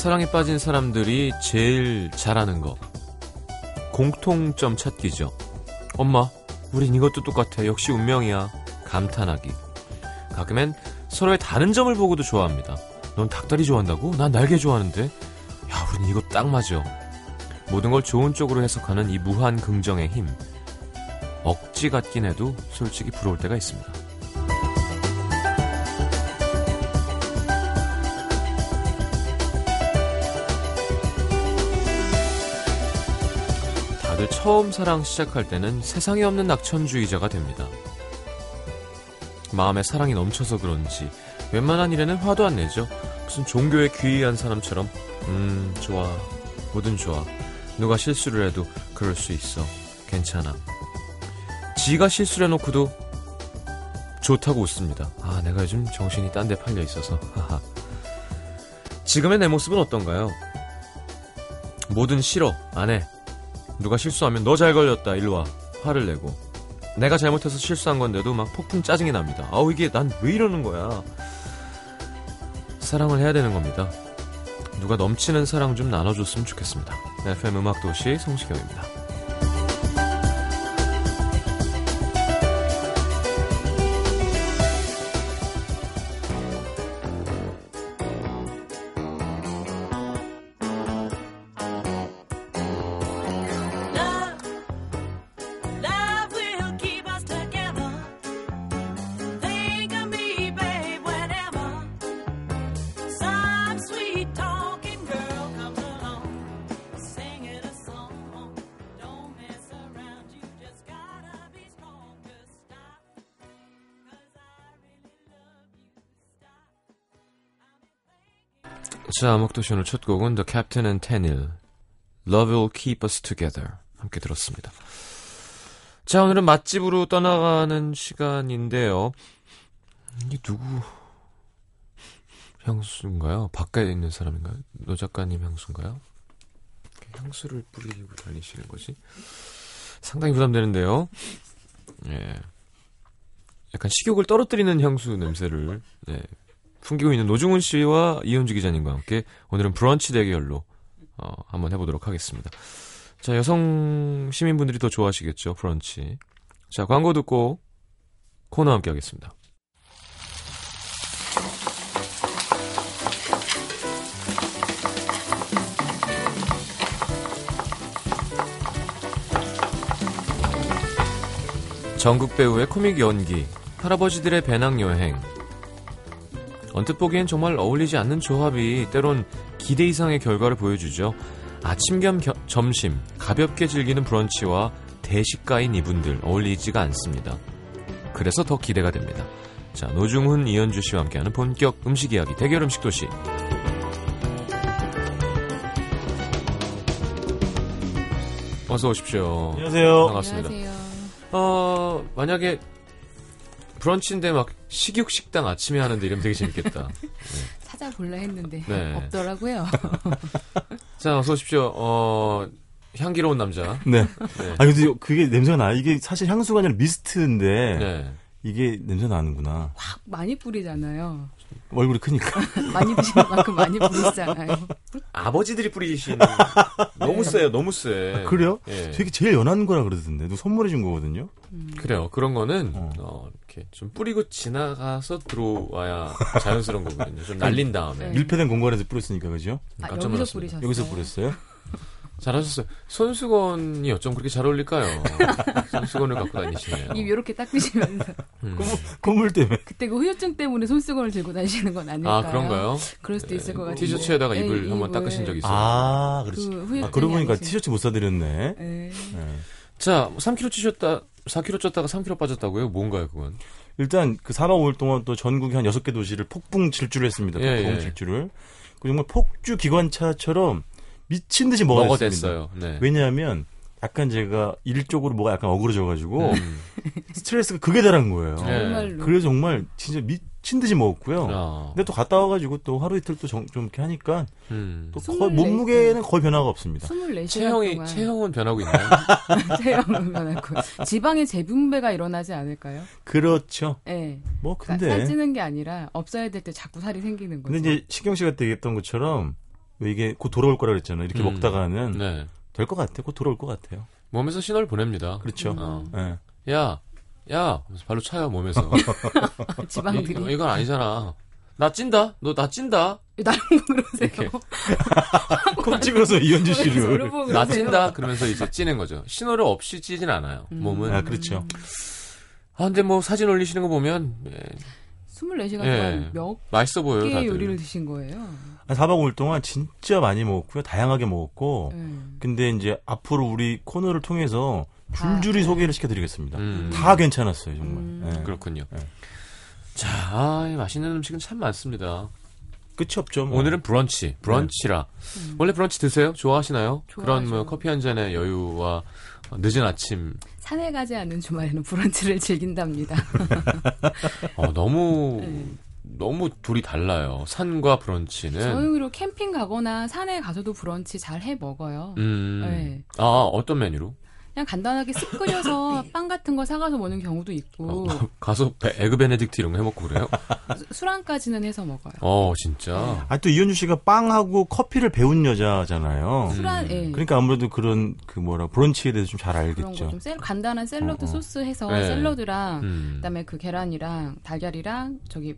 사랑에 빠진 사람들이 제일 잘하는 거. 공통점 찾기죠. 엄마, 우린 이것도 똑같아. 역시 운명이야. 감탄하기. 가끔엔 서로의 다른 점을 보고도 좋아합니다. 넌 닭다리 좋아한다고? 난 날개 좋아하는데. 야, 우린 이거 딱 맞아. 모든 걸 좋은 쪽으로 해석하는 이 무한 긍정의 힘. 억지 같긴 해도 솔직히 부러울 때가 있습니다. 다들 처음 사랑 시작할 때는 세상에 없는 낙천주의자가 됩니다. 마음에 사랑이 넘쳐서 그런지 웬만한 일에는 화도 안 내죠. 무슨 종교에 귀의한 사람처럼 음 좋아 뭐든 좋아 누가 실수를 해도 그럴 수 있어 괜찮아 지가 실수를 해놓고도 좋다고 웃습니다. 아 내가 요즘 정신이 딴 데 팔려 있어서 하하 지금의 내 모습은 어떤가요? 뭐든 싫어 안 해 누가 실수하면 너 잘 걸렸다 일로 와. 화를 내고. 내가 잘못해서 실수한 건데도 막 폭풍 짜증이 납니다. 아우 이게 난 왜 이러는 거야? 사랑을 해야 되는 겁니다. 누가 넘치는 사랑 좀 나눠줬으면 좋겠습니다. FM 음악도시 성시경입니다 Stop. 자 음악도시 오늘 첫 곡은 The Captain and Tenil Love Will Keep Us Together 함께 들었습니다 자 오늘은 맛집으로 떠나가는 시간인데요 이게 누구 향수인가요? 밖에 있는 사람인가요? 노 작가님 향수인가요? 향수를 뿌리고 다니시는 거지? 상당히 부담되는데요. 예. 약간 식욕을 떨어뜨리는 향수 냄새를 네, 풍기고 있는 노중훈 씨와 이현주 기자님과 함께 오늘은 브런치 대결로 어, 한번 해보도록 하겠습니다. 자, 여성 시민분들이 더 좋아하시겠죠, 브런치. 자, 광고 듣고 코너 함께 하겠습니다. 전국 배우의 코믹 연기, 할아버지들의 배낭여행. 언뜻 보기엔 정말 어울리지 않는 조합이 때론 기대 이상의 결과를 보여주죠. 아침 겸 겨- 점심, 가볍게 즐기는 브런치와 대식가인 이분들 어울리지가 않습니다. 그래서 더 기대가 됩니다. 자, 노중훈, 이현주 씨와 함께하는 본격 음식 이야기 대결 음식 도시. 어서 오십시오. 안녕하세요. 반갑습니다. 안녕하세요. 어, 만약에 브런치인데 막 식육 식당 아침에 하는데 이러면 되게 재밌겠다. 찾아볼라 했는데 네. 없더라고요. 자, 어서 오십시오. 어, 향기로운 남자. 네. 네. 아 근데 그게 냄새가 나. 이게 사실 향수가 아니라 미스트인데 네. 이게 냄새 나는구나. 확 많이 뿌리잖아요. 얼굴이 크니까. 많이 드시는 만큼 많이 뿌리시잖아요. 아버지들이 뿌리시는 너무 세요. 너무 세. 그래요? 예. 되게 제일 연한 거라 그러던데. 누가 선물해 준 거거든요. 그래요. 그런 거는 어. 어, 이렇게 좀 뿌리고 지나가서 들어와야 자연스러운 거거든요. 좀 날린 다음에. 네. 밀폐된 공간에서 뿌렸으니까 그죠? 아, 여기서. 뿌리셨어요. 여기서 뿌렸어요? 잘하셨어요. 손수건이 어쩜 그렇게 잘 어울릴까요? 손수건을 갖고 다니시네요. 입 이렇게 닦으시면서 음. 콧물 때문에. 그때 그 후유증 때문에 손수건을 들고 다니시는 건 아닐까요? 아, 그런가요? 그럴 수도 있을 것 같아요. 티셔츠에다가 입을 한번 닦으신 적이 있어요. 아, 그렇지. 그 아, 그러고 보니까 아니지. 티셔츠 못 사드렸네. 네. 네. 자, 3kg 찌셨다, 4kg 쪘다가 3kg 빠졌다고요? 뭔가요, 그건? 일단 그 4박 5일 동안 또 전국의 한 6개 도시를 폭풍 질주를 했습니다. 예, 폭풍 예. 질주를. 그 정말 폭주 기관차처럼 미친 듯이. 먹어댔어요. 네. 왜냐하면 약간 제가 일 쪽으로 뭐가 약간 어그러져가지고 음. 스트레스가 극에 달한 거예요. 네. 정말로. 그래서 정말 진짜 미친 듯이 먹었고요. 아. 근데 또 갔다 와가지고 또 하루 이틀 또좀 이렇게 하니까 음. 또 거의 몸무게는 거의 변화가 없습니다. 24시간 체형이, 동안 체형은 변하고 있나요? 체형은 변하고 지방의 재분배가 일어나지 않을까요? 그렇죠. 네. 뭐 그러니까 근데 살 찌는 게 아니라 없어야 될 때 자꾸 살이 생기는 거죠. 근데 이제 신경 씨가 얘기했던 것처럼 왜 이게 곧 돌아올 거라 그랬잖아요. 이렇게 음. 먹다가는 네. 될것 같아요. 곧 돌아올 것 같아요. 몸에서 신호를 보냅니다. 그렇죠. 어. 예. 야, 야, 발로 차요 몸에서. 지방들이 이, 이 건 아니잖아. 나 찐다. 너 나 찐다. 나랑 그러세요. 콕 찍어서 이현주 씨를. 나? 찐다. 그러면서 이제 찌는 거죠. 신호를 없이 찌진 않아요. 음. 몸은. 아, 그렇죠. 아, 근데 뭐 사진 올리시는 거 보면 예, 24시간 예. 동안 몇 맛있어 보여요, 개의 다들. 요리를 드신 거예요? 한 4박 5일 동안 진짜 많이 먹었고요. 다양하게 먹었고. 네. 근데 이제 앞으로 우리 코너를 통해서 줄줄이 다, 소개를 시켜드리겠습니다. 음. 다 괜찮았어요, 정말. 음. 예. 그렇군요. 네. 자, 아, 이 맛있는 음식은 참 많습니다. 끝이 없죠. 뭐. 오늘은 브런치, 브런치라. 원래 브런치 드세요? 좋아하시나요? 그런 뭐 좋아하죠. 커피 한 잔의 여유와 어, 늦은 아침. 산에 가지 않는 주말에는 브런치를 즐긴답니다. 어, 너무 네. 너무 둘이 달라요. 산과 브런치는. 저는 그리고 캠핑 가거나 산에 가서도 브런치 잘 해 먹어요. 음. 네. 아, 어떤 메뉴로? 그냥 간단하게 쓱 끓여서 빵 같은 거 사가서 먹는 경우도 있고 어, 가서 베- egg benedict 이런 거 해먹고 그래요? 수- 수란까지는 해서 먹어요. 어, 진짜. 아, 또 이현주 씨가 빵하고 커피를 배운 여자잖아요. 수란 예. 그러니까 아무래도 그런 그 뭐라 브런치에 대해서 좀 잘 알겠죠. 거좀 샐, 간단한 샐러드 어, 어. 소스 해서 네. 샐러드랑 음. 그 다음에 그 계란이랑 달걀이랑 저기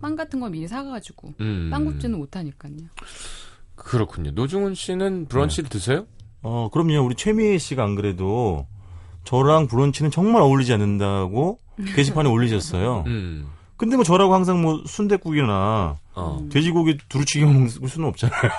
빵 같은 거 미리 사가지고 음. 빵 굽지는 못하니까요. 그렇군요. 노중훈 씨는 브런치를 드세요? 어, 그럼요. 우리 최미애 씨가 안 그래도 저랑 브런치는 정말 어울리지 않는다고 게시판에 올리셨어요. 음. 근데 뭐 저라고 항상 뭐 순댓국이나 어. 돼지고기 두루치기 먹을 수는 없잖아요.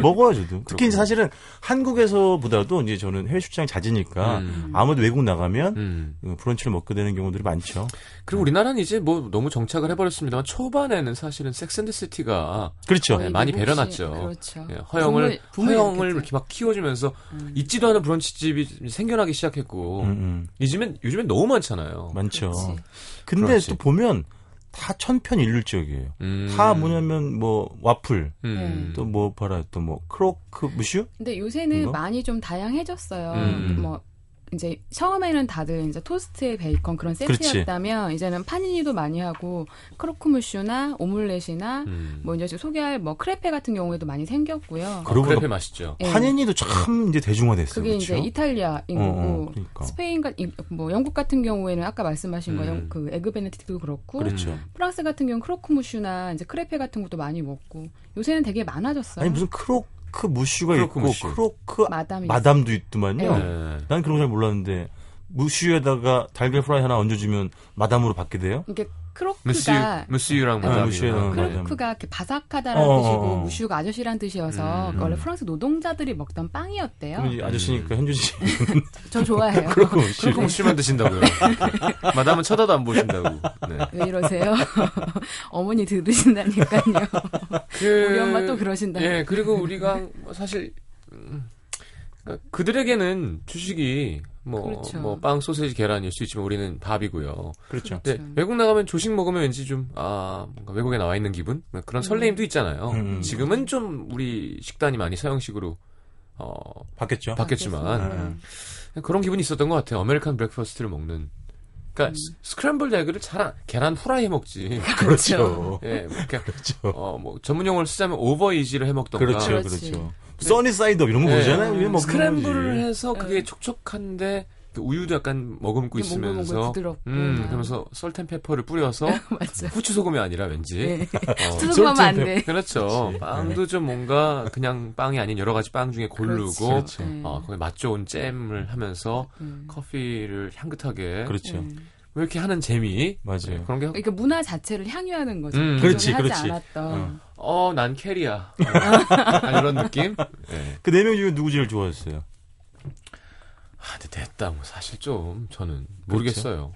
먹어요, 저도. 특히 이제 사실은 한국에서보다도 이제 저는 해외 출장이 잦으니까 음. 아무래도 외국 나가면 음. 어, 브런치를 먹게 되는 경우들이 많죠. 그리고 우리나라는 이제 뭐 너무 정착을 해버렸습니다만 초반에는 사실은 섹스앤드시티가 그렇죠. 네, 많이 미국식, 배려놨죠. 그렇죠. 예, 허영을 붐을 허영을. 이렇게 막 키워주면서 음. 있지도 않은 브런치집이 생겨나기 시작했고 음, 음. 요즘엔 요즘엔 너무 많잖아요. 많죠. 그렇지. 근데 그렇지. 또 보면 다 천편일률적이에요. 음. 다 뭐냐면 뭐 와플 음. 또뭐 봐라 또 뭐 크로크 무슈 근데 요새는? 많이 좀 다양해졌어요. 음. 뭐 이제 처음에는 다들 이제 토스트에 베이컨 그런 그렇지. 세트였다면 이제는 파니니도 많이 하고 크로크무슈나 오믈렛이나 음. 뭐 이제 소개할 뭐 크레페 같은 경우에도 많이 생겼고요. 아, 그러고 크레페 맛있죠. 예. 파니니도 참 이제 대중화됐어요. 그게 그렇죠? 이제 이탈리아인 어, 어, 거고 그러니까. 스페인 같뭐 영국 같은 경우에는 아까 말씀하신 거 음. 영- 그 egg benedict도 그렇고 그렇죠. 프랑스 같은 경우는 크로크무슈나 이제 크레페 같은 것도 많이 먹고 요새는 되게 많아졌어요. 아니 무슨 크로크 무슈가 크로크 있고 무슈. 크로크 마담이 마담도 있더만요. 네. 네. 난 그런 거 잘 몰랐는데 무슈에다가 달걀 프라이 하나 얹어주면 마담으로 바뀌게 돼요? 이게 무슈 크로크가 아, 마담이랑 무스유랑 네. 마담. 크로크가 이렇게 바삭하다라는 어, 뜻이고 어, 어. 무슈가 아저씨란 뜻이어서 음. 그 원래 프랑스 노동자들이 먹던 빵이었대요. 아저씨니까 현준 씨 저 좋아해요. 크로크 무슈. 무스유만 드신다고요. 마담은 쳐다도 안 보신다고. 네. 왜 이러세요? 어머니 들으신다니까요. 그... 우리 엄마 또 그러신다. 예, 그리고 우리가 뭐 사실 음, 그러니까 그들에게는 주식이 뭐 그렇죠. 뭐 빵, 소세지, 계란일 수 있지만 우리는 밥이고요. 그렇죠. 근데 그렇죠. 외국 나가면 조식 먹으면 왠지 좀 아 뭔가 외국에 나와 있는 기분 뭐 그런 설레임도 있잖아요. 음. 지금은 좀 우리 식단이 많이 서양식으로 어 받겠죠. 바뀌었지만 바뀌었어요. 네. 그런 기분이 있었던 것 같아요. American breakfast를 먹는. 그러니까 스- scrambled egg를 잘 안- 계란 후라이 해 먹지. 그렇죠. 예, 뭐 그러니까 그렇죠. 어, 뭐 전문 용어를 쓰자면 over easy를 해 먹던가. 그렇죠. 그렇죠. sunny side up 이런 거 네. 보잖아요. 먹는 scramble을. 해서 그게 네. 촉촉한데 그 우유도 약간 머금고 있으면서 부드럽고. 음, 그러면서 salt and pepper를 뿌려서. 후추 소금이 아니라 왠지 네. 어, 수소금하면 안 돼. 그렇죠. 빵도 좀 뭔가 그냥 빵이 아닌 여러 가지 빵 중에 고르고 그렇지. 네. 어, 거기 맛 좋은 잼을 하면서 음. 커피를 향긋하게 그렇죠. 네. 왜 이렇게 하는 재미 맞아요. 네, 그런 게 그러니까 문화 자체를 향유하는 거죠. 음. 그렇지, 하지 그렇지. 않았던. 어, 난 캐리야. 어, 이런 느낌? 네. 그네 명 중에 누구 제일 좋아했어요? 아, 근데 됐다. 뭐 사실 좀 저는 모르겠어요.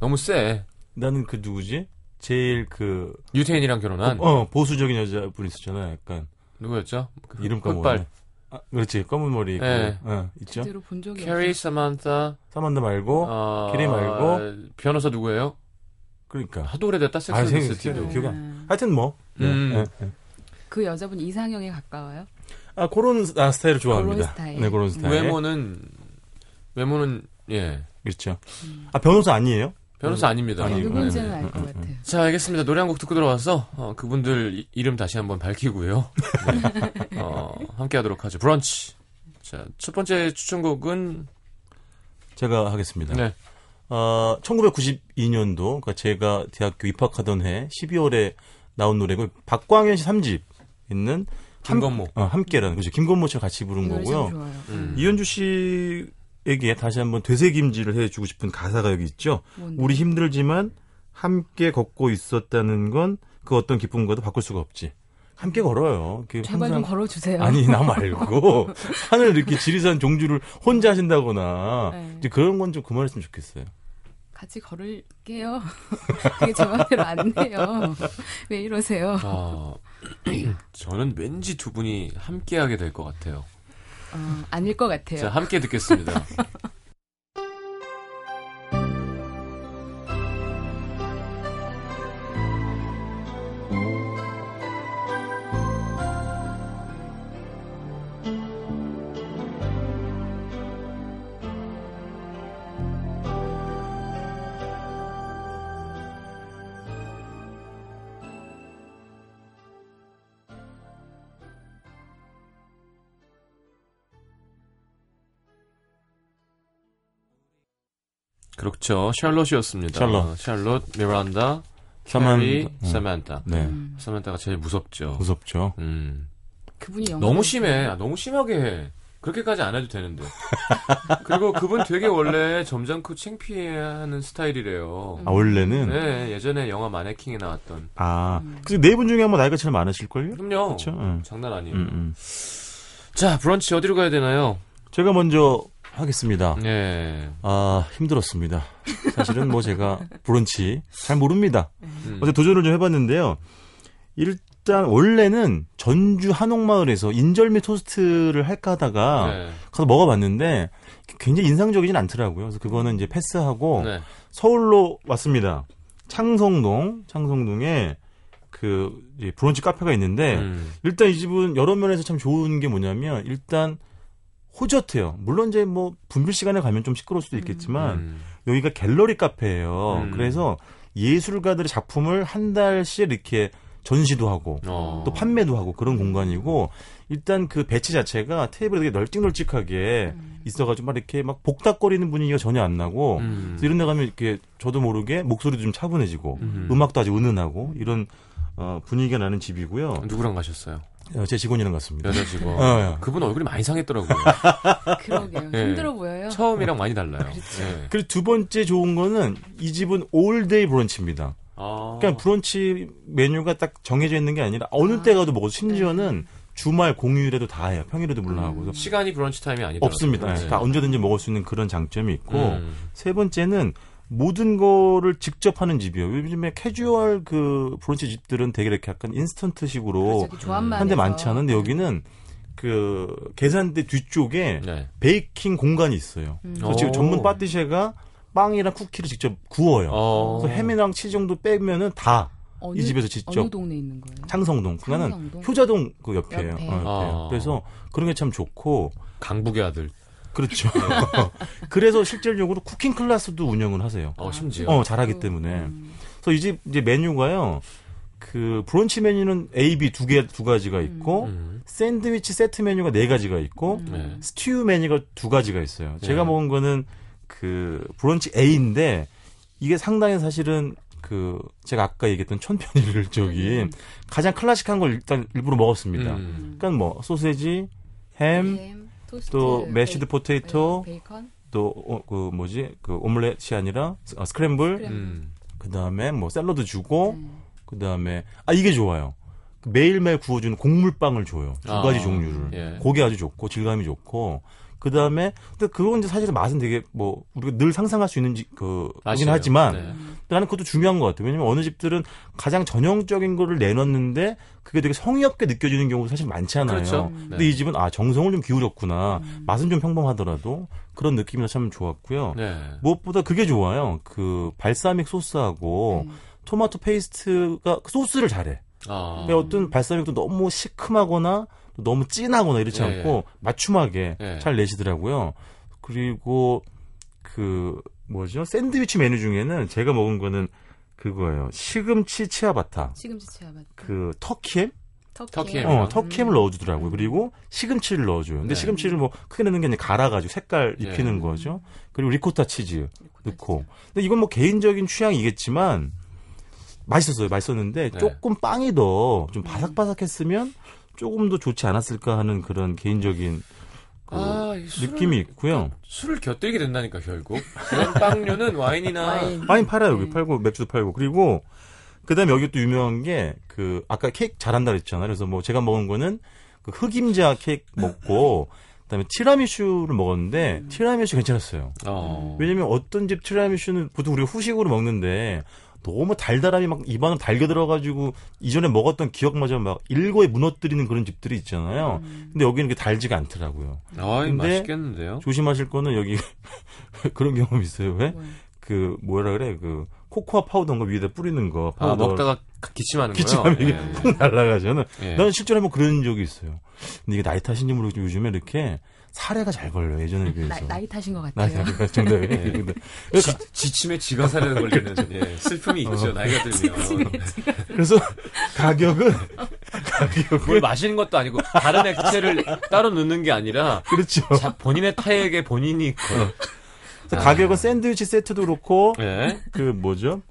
너무 세. 나는 그 누구지? 제일 그 유태인이랑 결혼한 어, 보수적인 여자분 있었잖아요. 약간 누구였죠? 그 이름. 까먹었네. 아, 그렇지. 검은 머리. 네. 그, 어, 있죠. 제대로 본 적이 캐리. 사만타, 사만다 말고 어, 캐리 말고. 변호사 누구예요? 그러니까. 하도 오래됐다. 아, 섹스 생- 앤더 시티도. 생- 기억이 안- 음. 하여튼 뭐. 네, 음. 네, 네. 그 여자분 이상형에 가까워요. 아, 그런 아, 스타일을 좋아합니다. 그런 스타일. 네, 그런 스타일. 외모는 외모는 예 그렇죠. 아, 변호사 아니에요? 변호사 아닙니다. 아니고. 누군지는 네, 네. 알것 같아요. 자, 알겠습니다. 노래 한 곡 듣고 들어와서 어, 그분들 이- 이름 다시 한번 밝히고요. 네. 어, 함께 하도록 하죠. 브런치. 자, 첫 번째 추천곡은 제가 하겠습니다. 네. 어, 1992년도, 그러니까 제가 대학교 입학하던 해 12월에 나온 노래고 박광현 씨 3집 있는 함- 김건모. 어, 함께라는 그죠. 김건모 씨가 같이 부른 거고요. 음. 이현주 씨 에게 다시 한번 되새김질을 해주고 싶은 가사가 여기 있죠. 뭔데? 우리 힘들지만 함께 걷고 있었다는 건 그 어떤 기쁨과도 바꿀 수가 없지. 함께 걸어요. 그 제발 좀 항상- 걸어주세요. 아니 나 말고 산을 이렇게 지리산 종주를 혼자 하신다거나 네. 이제 그런 건 좀 그만했으면 좋겠어요. 같이 걸을게요. 그게 제 마음대로 안 돼요. 왜 이러세요? 아, 저는 왠지 두 분이 함께 하게 될 것 같아요. 어, 아닐 것 같아요. 자, 함께 듣겠습니다. 그렇죠. 샬롯이었습니다. 샬롯. 어, 샬롯, 미란다, 사만- 캐리, 음. 사만타. 네, 음, 사만타가 제일 무섭죠. 무섭죠. 음. 그분이 너무 심해. 아, 너무 심하게 해. 그렇게까지 안 해도 되는데. 그리고 그분 되게 원래 점잖고 창피해하는 스타일이래요. 아 원래는 네, 예전에 영화 마네킹에 나왔던. 아 그래서 네분 중에 한번 나이가 제일 많으실 걸요? 그럼요. 그렇죠. 응. 장난 아니에요. 음, 음. 자, 브런치 어디로 가야 되나요? 제가 먼저 하겠습니다. 네. 아 힘들었습니다. 사실은 뭐 제가 브런치 잘 모릅니다. 음. 어제 도전을 좀 해봤는데요. 일단 원래는 전주 한옥마을에서 인절미 토스트를 할까 하다가 네. 가서 먹어봤는데 굉장히 인상적이진 않더라고요. 그래서 그거는 이제 패스하고 네. 서울로 왔습니다. 창성동, 창성동에 그 브런치 카페가 있는데 음. 일단 이 집은 여러 면에서 참 좋은 게 뭐냐면 일단 호젓해요. 물론 이제 뭐 분필 시간에 가면 좀 시끄러울 수도 있겠지만 음. 여기가 갤러리 카페예요. 음. 그래서 예술가들의 작품을 한 달씩 이렇게 전시도 하고 어. 또 판매도 하고 그런 공간이고 일단 그 배치 자체가 테이블이 되게 널찍널찍하게 있어가지고 막 이렇게 막 복닥거리는 분위기가 전혀 안 나고 음. 이런 데 가면 이렇게 저도 모르게 목소리도 좀 차분해지고 음. 음악도 아주 은은하고 이런 어, 분위기가 나는 집이고요. 누구랑 가셨어요? 어, 제 직원이랑 같습니다. 여자 직원. 어, 예. 그분 얼굴이 많이 상했더라고요. 그러게요. 네. 힘들어 보여요. 처음이랑 많이 달라요. 그렇죠. 네. 그리고 두 번째 좋은 거는 이 집은 all day 브런치입니다. 아. 그러니까 브런치 메뉴가 딱 정해져 있는 게 아니라 어느 아. 때 가도 먹어. 심지어는 주말 공휴일에도 다 해요. 평일에도 물론하고. 그래서 시간이 브런치 타임이 아니더라고요. 없습니다. 네. 다 언제든지 먹을 수 있는 그런 장점이 있고 음. 세 번째는 모든 거를 직접 하는 집이에요. 요즘에 캐주얼 그 브런치 집들은 되게 이렇게 약간 인스턴트식으로 저기 조합만 한대 해서. 많지 않은데 여기는 그 계산대 뒤쪽에 네. 베이킹 공간이 있어요. 음. 그래서 지금 오. 전문 파티셰가 빵이랑 쿠키를 직접 구워요. 어. 그래서 햄이랑 치즈 정도 빼면은 다이 어느, 집에서 직접 어느 동네에 있는 거예요? 창성동. 그거는? 효자동 그 옆이에요. 옆에. 어, 옆에요. 아. 그래서 그런 게 참 좋고 강북의 아들. 그렇죠. 그래서 실질적으로 cooking class도 운영을 하세요. 어, 심지어. 어, 잘하기 때문에. 음. 그래서 이 집 이제 메뉴가요. 그 브런치 메뉴는 A, B 두 개 두 가지가 있고 음. 샌드위치 세트 메뉴가 네 가지가 있고 음. 네. 스튜 메뉴가 두 가지가 있어요. 제가 네. 먹은 거는 그 브런치 A인데 이게 상당히 사실은 그 제가 아까 얘기했던 천편일률 적인 가장 클래식한 걸 일단 일부러 먹었습니다. 음. 그러니까 뭐 소세지, 햄, 햄, 토스트, 또 mashed 베이- potato, 네, 베이컨, 또그 뭐지 그 오믈렛이 아니라 스- 아, scramble, scramble. 음. 그 다음에 뭐 샐러드 주고, 음. 그 다음에 아 이게 좋아요. 그 매일매일 구워주는 곡물빵을 줘요. 두 아, 가지 종류를. 예. 고기 아주 좋고 질감이 좋고. 그 다음에 근데 그건 이제 사실은 맛은 되게 뭐 우리가 늘 상상할 수 있는 지- 그 거긴. 하지만 네. 나는 그것도 중요한 것 같아요. 왜냐면 어느 집들은 가장 전형적인 거를 내놨는데 그게 되게 성의 없게 느껴지는 경우도 사실 많잖아요. 그렇죠. 근데 네. 이 집은 아 정성을 좀 기울였구나. 맛은 좀 평범하더라도 그런 느낌이 참 좋았고요. 네. 무엇보다 그게 좋아요. 그 발사믹 소스하고 네. 토마토 페이스트가 그 소스를 잘해. 아. 근데 어떤 balsamic도 너무 시큼하거나 또 너무 진하거나 이렇지 예, 않고 맞춤하게 예. 잘 내시더라고요. 그리고 그 뭐죠? 샌드위치 메뉴 중에는 제가 먹은 거는 그거예요. 시금치 치아바타. 시금치 치아바타. 그 turkey햄? turkey햄. 어, 음. turkey햄을 넣어주더라고요. 그리고 시금치를 넣어줘요. 근데 네. 시금치를 뭐 크게 넣는 게 아니라 갈아가지고 색깔 네. 입히는 거죠. 그리고 리코타 치즈 넣고. 근데 이건 뭐 개인적인 취향이겠지만 맛있었어요. 맛있었는데 네. 조금 빵이 더 좀 바삭바삭했으면 조금 더 좋지 않았을까 하는 그런 개인적인 그 아, 느낌이 있고요. 술을 곁들이게 된다니까 결국. 그런 빵류는 와인이나 와인. 와인 팔아요. 여기 네. 팔고 맥주도 팔고. 그리고 그다음에 여기 또 유명한 게 그 아까 케이크 잘한다 그랬잖아요. 그래서 뭐 제가 먹은 거는 그 흑임자 케이크 먹고 그다음에 티라미슈를 먹었는데 티라미슈 괜찮았어요. 어. 왜냐면 어떤 집 티라미슈는 보통 우리가 후식으로 먹는데 너무 달달함이 막 입안을 달겨 들어가지고 이전에 먹었던 기억마저 막 일거에 무너뜨리는 그런 집들이 있잖아요. 근데 여기는 그게 달지가 않더라고요. 근데 맛있겠는데요? 조심하실 거는 여기 그런 경험 있어요. 왜? 뭐예요? 그 뭐라 그래 그 코코아 파우더인가 위에다 뿌리는 거 아, 파우더 먹다가 기침하는 기침하면 거요? 이게 푹 날아가잖아. 예. 나는 실제로 한번 그런 적이 있어요. 근데 이게 나이 탓인지 모르겠지만 요즘에 이렇게 사레가 잘 걸려요. 예전에 나, 비해서. 나이 탓인 것 나이 같아요. 탓 정답이. 예. 근데 지, 지침에 지가 사려는 걸리는 예, 슬픔이 있죠. 나이가 들면. 그래서 가격은 가격은 뭘 마시는 것도 아니고 다른 액체를 따로 넣는 게 아니라 그렇죠. 자, 본인의 타액에 본인이 거. 그래서 가격은 샌드위치 세트도 그렇고 예. 그 뭐죠?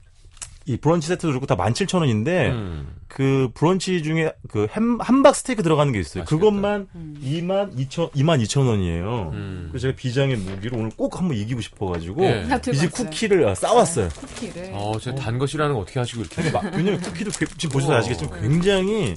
이 브런치 세트도 그렇고 다 17,000원인데 음. 그 브런치 중에 그 햄, 함박 스테이크 들어가는 게 있어요. 맛있겠다. 그것만 2만 2천 2만 2천 원이에요. 음. 그래서 제가 비장의 무기로 오늘 꼭 한번 이기고 싶어가지고 예. 다 들고 이집 왔어요. 쿠키를 아, 싸왔어요. 쿠키를. 어, 제가 단거 싫어하는 거 어떻게 하시고 이렇게. 마- 왜냐면 쿠키도 그- 지금 보셔서 우와. 아시겠지만 굉장히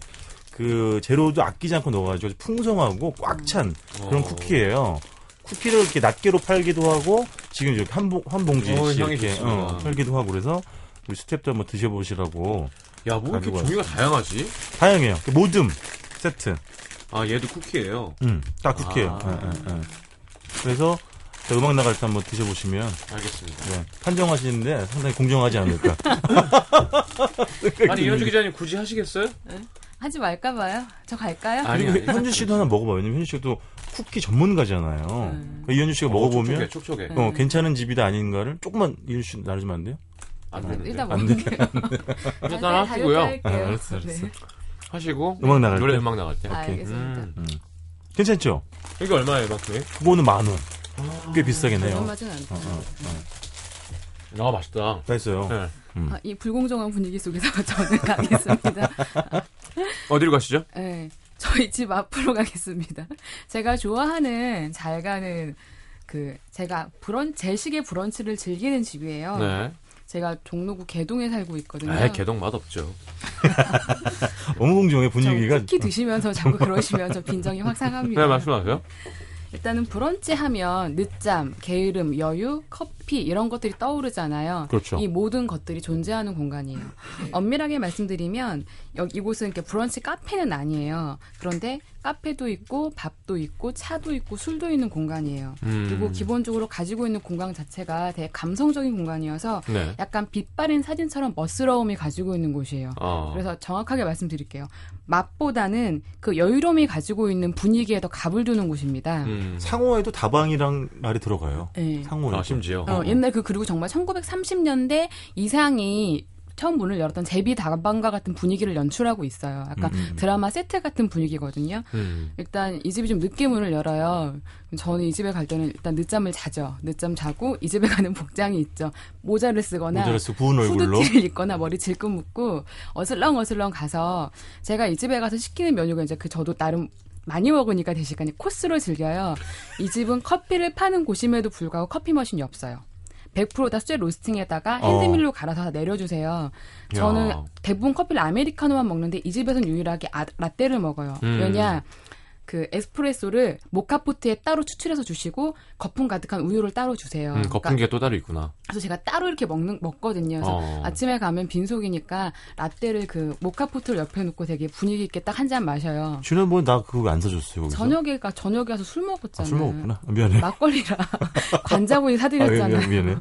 그 재료도 아끼지 않고 넣어가지고 풍성하고 꽉 찬 그런 어. 쿠키예요. 쿠키를 이렇게 낱개로 팔기도 하고 지금 이렇게 한, 봉, 한 봉지씩 어, 이렇게. 어, 팔기도 하고 그래서 우리 스탭도 한번 드셔보시라고 야, 뭐 이렇게 종류가 다양하지? 다양해요. 그 모듬 세트. 아, 얘도 쿠키예요. 음, 딱 쿠키예요. 아. 예, 예, 예. 그래서 자, 음악 나갈 때 한번 드셔보시면 알겠습니다. 네, 판정하시는데 상당히 공정하지 않을까. 아니, 이현주 기자님 굳이 하시겠어요? 하지 말까 봐요. 저 갈까요? 아니, 아니. 현주 씨도 하나 먹어봐요. 왜냐면 현주 씨도 쿠키 전문가잖아요. 음. 그러니까 이현주 씨가 먹어보면 촉촉해, 촉촉해. 어, 괜찮은 집이다 아닌가를 조금만 이현주 씨 나눠주면 안 돼요? 안 되는데. 일단 안 먹을게요. 일단 하시고요. 아, 알았어, 알았어. 네. 하시고. 음악 나갈 노래 때? 음악 나갈 때. 아, 알겠습니다. 음. 괜찮죠? 이게 얼마예요, 이만큼이? 그거는 만 원. 꽤 비싸긴 해요. 저렴하진 않다. 어, 어, 어. 아, 맛있다. 맛있어요. 네. 아, 이 불공정한 분위기 속에서 저는 가겠습니다. 어디로 가시죠? 네, 저희 집 앞으로 가겠습니다. 제가 좋아하는 잘 가는 그 제가 브런 제식의 브런치를 즐기는 집이에요. 네. 제가 종로구 개동에 살고 있거든요. 아, 개동 맛 없죠. 어무공정의 저 분위기가 쿠키 드시면서 자꾸 그러시면 저 빈정이 확 상합니다. 네, 말씀하세요. 일단은 브런치 하면 늦잠, 게으름, 여유, 커피 이런 것들이 떠오르잖아요. 그렇죠. 이 모든 것들이 존재하는 공간이에요. 엄밀하게 말씀드리면 여기 이곳은 이렇게 브런치 카페는 아니에요. 그런데 카페도 있고 밥도 있고 차도 있고 술도 있는 공간이에요. 음. 그리고 기본적으로 가지고 있는 공간 자체가 되게 감성적인 공간이어서 네. 약간 빛바랜 사진처럼 멋스러움이 가지고 있는 곳이에요. 어. 그래서 정확하게 말씀드릴게요. 맛보다는 그 여유로움이 가지고 있는 분위기에 더 갑을 두는 곳입니다. 음. 상호에도 다방이랑 말이 들어가요. 네. 상호에. 아, 심지어. 어, 옛날 그 그리고 정말 1930년대 이상이 처음 문을 열었던 제비 다방과 같은 분위기를 연출하고 있어요. 약간 음, 음. 드라마 세트 같은 분위기거든요. 음. 일단 이 집이 좀 늦게 문을 열어요. 저는 이 집에 갈 때는 일단 늦잠을 자죠. 늦잠 자고 이 집에 가는 복장이 있죠. 모자를 쓰거나 모자를 쓰고. 후드티를 입거나 머리 질끈 묶고 어슬렁 어슬렁 가서 제가 이 집에 가서 시키는 메뉴가 이제 그 저도 나름 많이 먹으니까 대식간에 코스로 즐겨요. 이 집은 커피를 파는 곳임에도 불구하고 커피 머신이 없어요. 100%다 쇠 로스팅에다가 어. 핸드밀로 갈아서 다 내려주세요. 저는 야. 대부분 커피를 아메리카노만 먹는데 이 집에서는 유일하게 아- 라떼를 먹어요. 음. 왜냐 그 에스프레소를 모카포트에 따로 추출해서 주시고 거품 가득한 우유를 따로 주세요. 음, 그러니까 거품기가 또 따로 있구나. 그래서 제가 따로 이렇게 먹는 먹거든요. 그래서 어. 아침에 가면 빈속이니까 라떼를 그 모카포트를 옆에 놓고 되게 분위기 있게 딱 한 잔 마셔요. 지난번에 나 그거 안 사줬어요. 거기서. 저녁에 가 저녁에 가서 술 아, 먹었잖아요. 술 먹었구나. 미안해. 막걸리라 관자분이 아, 사드렸잖아요. 미안해, 미안해.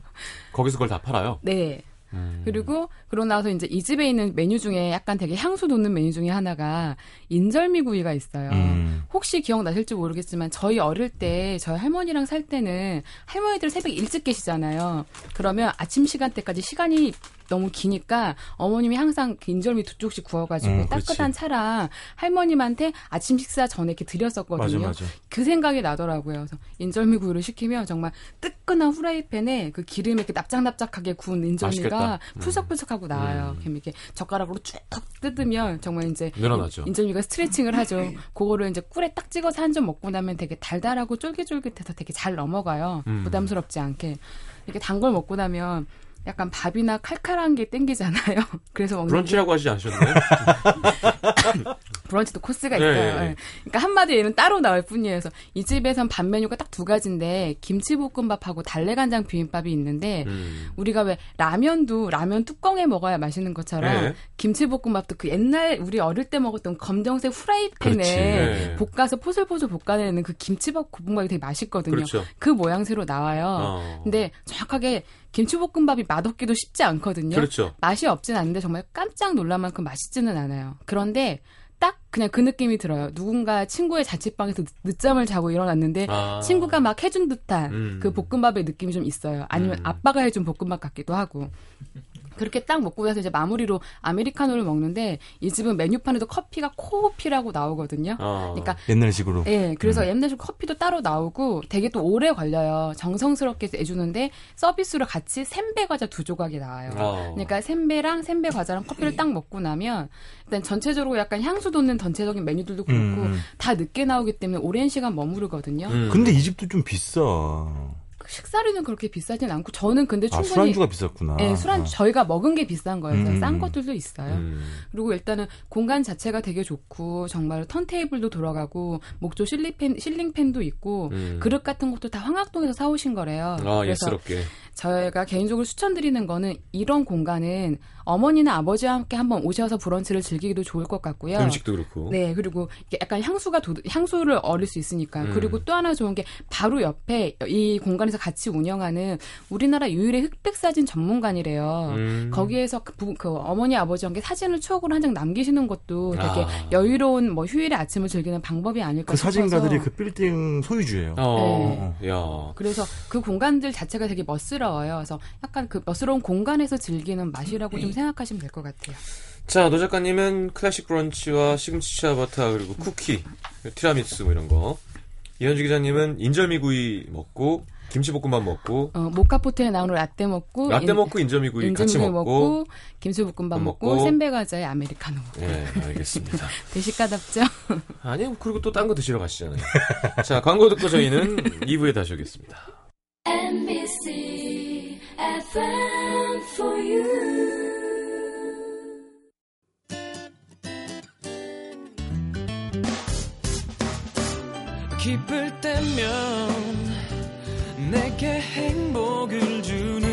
거기서 그걸 다 팔아요. 네. 음. 그리고 그러고 나서 이제 이 집에 있는 메뉴 중에 약간 되게 향수 돋는 메뉴 중에 하나가 인절미구이가 있어요. 음. 혹시 기억나실지 모르겠지만 저희 어릴 때 저희 할머니랑 살 때는 할머니들 새벽 일찍 계시잖아요. 그러면 아침 시간대까지 시간이 너무 기니까 어머님이 항상 그 인절미 두 쪽씩 구워가지고 음. 따뜻한 차랑 할머님한테 아침 식사 전에 이렇게 드렸었거든요. 맞아, 맞아. 그 생각이 나더라고요. 그래서 인절미 구이를 시키면 정말 뜨끈한 후라이팬에 그 기름에 이렇게 납작납작하게 구운 인절미가 맛있겠다. 음. 푸석푸석하고 나와요. 그럼 이렇게 젓가락으로 쭉 뜯으면 정말 이제 늘어나죠. 인절미가 스트레칭을 하죠. 그거를 이제 꿀에 딱 찍어서 한 점 먹고 나면 되게 달달하고 쫄깃쫄깃해서 되게 잘 넘어가요. 음. 부담스럽지 않게. 이렇게 단 걸 먹고 나면 약간 밥이나 칼칼한 게 땡기잖아요. 그래서 먹는 게 브런치라고 하지 않으셨나요? 브런치도 코스가 네, 있어요. 네. 예. 그러니까 한마디로 얘는 따로 나올 뿐이에요. 그래서 이 집에선 밥 메뉴가 딱 두 가지인데 김치볶음밥하고 달래간장 비빔밥이 있는데 음. 우리가 왜 라면도 라면 뚜껑에 먹어야 맛있는 것처럼 네. 김치볶음밥도 그 옛날 우리 어릴 때 먹었던 검정색 후라이팬에. 네. 볶아서 포슬포슬 볶아내는 그 김치밥 볶음밥이 되게 맛있거든요. 그렇죠. 그 모양새로 나와요. 어. 근데 정확하게 김치볶음밥이 맛없기도 쉽지 않거든요. 그렇죠. 맛이 없진 않은데 정말 깜짝 놀랄 만큼 맛있지는 않아요. 그런데 딱 그냥 그 느낌이 들어요. 누군가 친구의 자취방에서 늦- 늦잠을 자고 일어났는데 아. 친구가 막 해준 듯한 음. 그 볶음밥의 느낌이 좀 있어요. 아니면 음. 아빠가 해준 볶음밥 같기도 하고. 그렇게 딱 먹고 나서 이제 마무리로 아메리카노를 먹는데 이 집은 메뉴판에도 커피가 코피라고 나오거든요. 어. 그러니까 옛날식으로. 예, 그래서 옛날식 커피도 따로 나오고 되게 또 오래 걸려요. 정성스럽게 해주는데 서비스로 같이 샘배 과자 두 조각이 나와요. 어. 그러니까 샘배랑 샘배 과자랑 커피를 딱 먹고 나면 일단 전체적으로 약간 향수 돋는 전체적인 메뉴들도 그렇고 음. 다 늦게 나오기 때문에 오랜 시간 머무르거든요. 음. 근데 이 집도 좀 비싸. 그 식사료는 그렇게 비싸진 않고 저는 근데 아, 충분히 술안주가 비쌌구나. 예, 술안 아. 저희가 먹은 게 비싼 거예요. 음. 싼 것들도 있어요. 음. 그리고 일단은 공간 자체가 되게 좋고 정말 턴테이블도 돌아가고 목조 실링팬 실링팬도 있고 음. 그릇 같은 것도 다 황학동에서 사오신 거래요. 아, 그래서 예스럽게. 저희가 개인적으로 추천드리는 거는 이런 공간은 어머니나 아버지와 함께 한번 오셔서 브런치를 즐기기도 좋을 것 같고요. 음식도 그렇고. 네, 그리고 약간 향수가 도, 향수를 얻을 수 있으니까. 음. 그리고 또 하나 좋은 게 바로 옆에 이 공간에서 같이 운영하는 우리나라 유일의 흑백 사진 전문관이래요. 음. 거기에서 그, 부- 그 어머니 아버지와 함께 사진을 추억으로 한 장 남기시는 것도 되게 아. 여유로운 뭐 휴일의 아침을 즐기는 방법이 아닐까 그 사진가들이 싶어서 그 빌딩 소유주예요. 어. 야. 그래서 그 공간들 자체가 되게 멋스러워요. 그래서 약간 그 멋스러운 공간에서 즐기는 맛이라고 좀 생각하시면 될 것 같아요. 자, 노 작가님은 클래식 브런치와 시금치 치아바타 그리고 쿠키, 티라미수 뭐 이런 거. 이현주 기자님은 인절미구이 먹고 김치볶음밥 먹고 어, 모카포트에 나오는 라떼 먹고 라떼 인- 먹고 인절미구이 같이 인절미 먹고. 먹고 김치볶음밥 먹고, 먹고. 센베과자에 아메리카노 먹고 네, 알겠습니다. 대식가답죠? 아니, 그리고 또 딴 거 드시러 가시잖아요. 자, 광고 듣고 저희는 2부에 다시 오겠습니다. NBC 기쁠 때면 내게 행복을 주는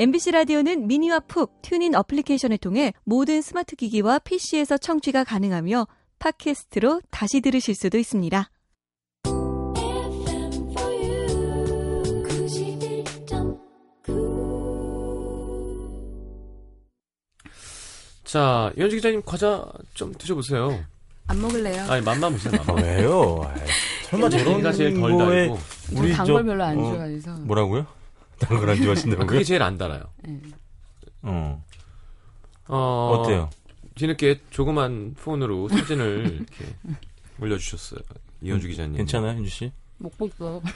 MBC 라디오는 미니와 푹 tuning application을 통해 모든 스마트 기기와 PC에서 청취가 가능하며 팟캐스트로 다시 들으실 수도 있습니다. FM for you. 91.9. 자, 이현주 기자님 과자 좀 드셔보세요. 안 먹을래요? 아니, 맛만 보세요, 아, 맛만. 왜요? 아이, 설마 저런 기가 제일 덜 거에 달고. 우리 단저걸 별로 안 어, 좋아해서. 뭐라고요? 단걸안 좋아하신다고요? 그게 제일 안 달아요. 네. 어. 어, 어때요? 뒤늦게 조그만 폰으로 사진을 이렇게 올려주셨어요. 이현주 기자님. 괜찮아요, 현주 씨? 먹고 있어.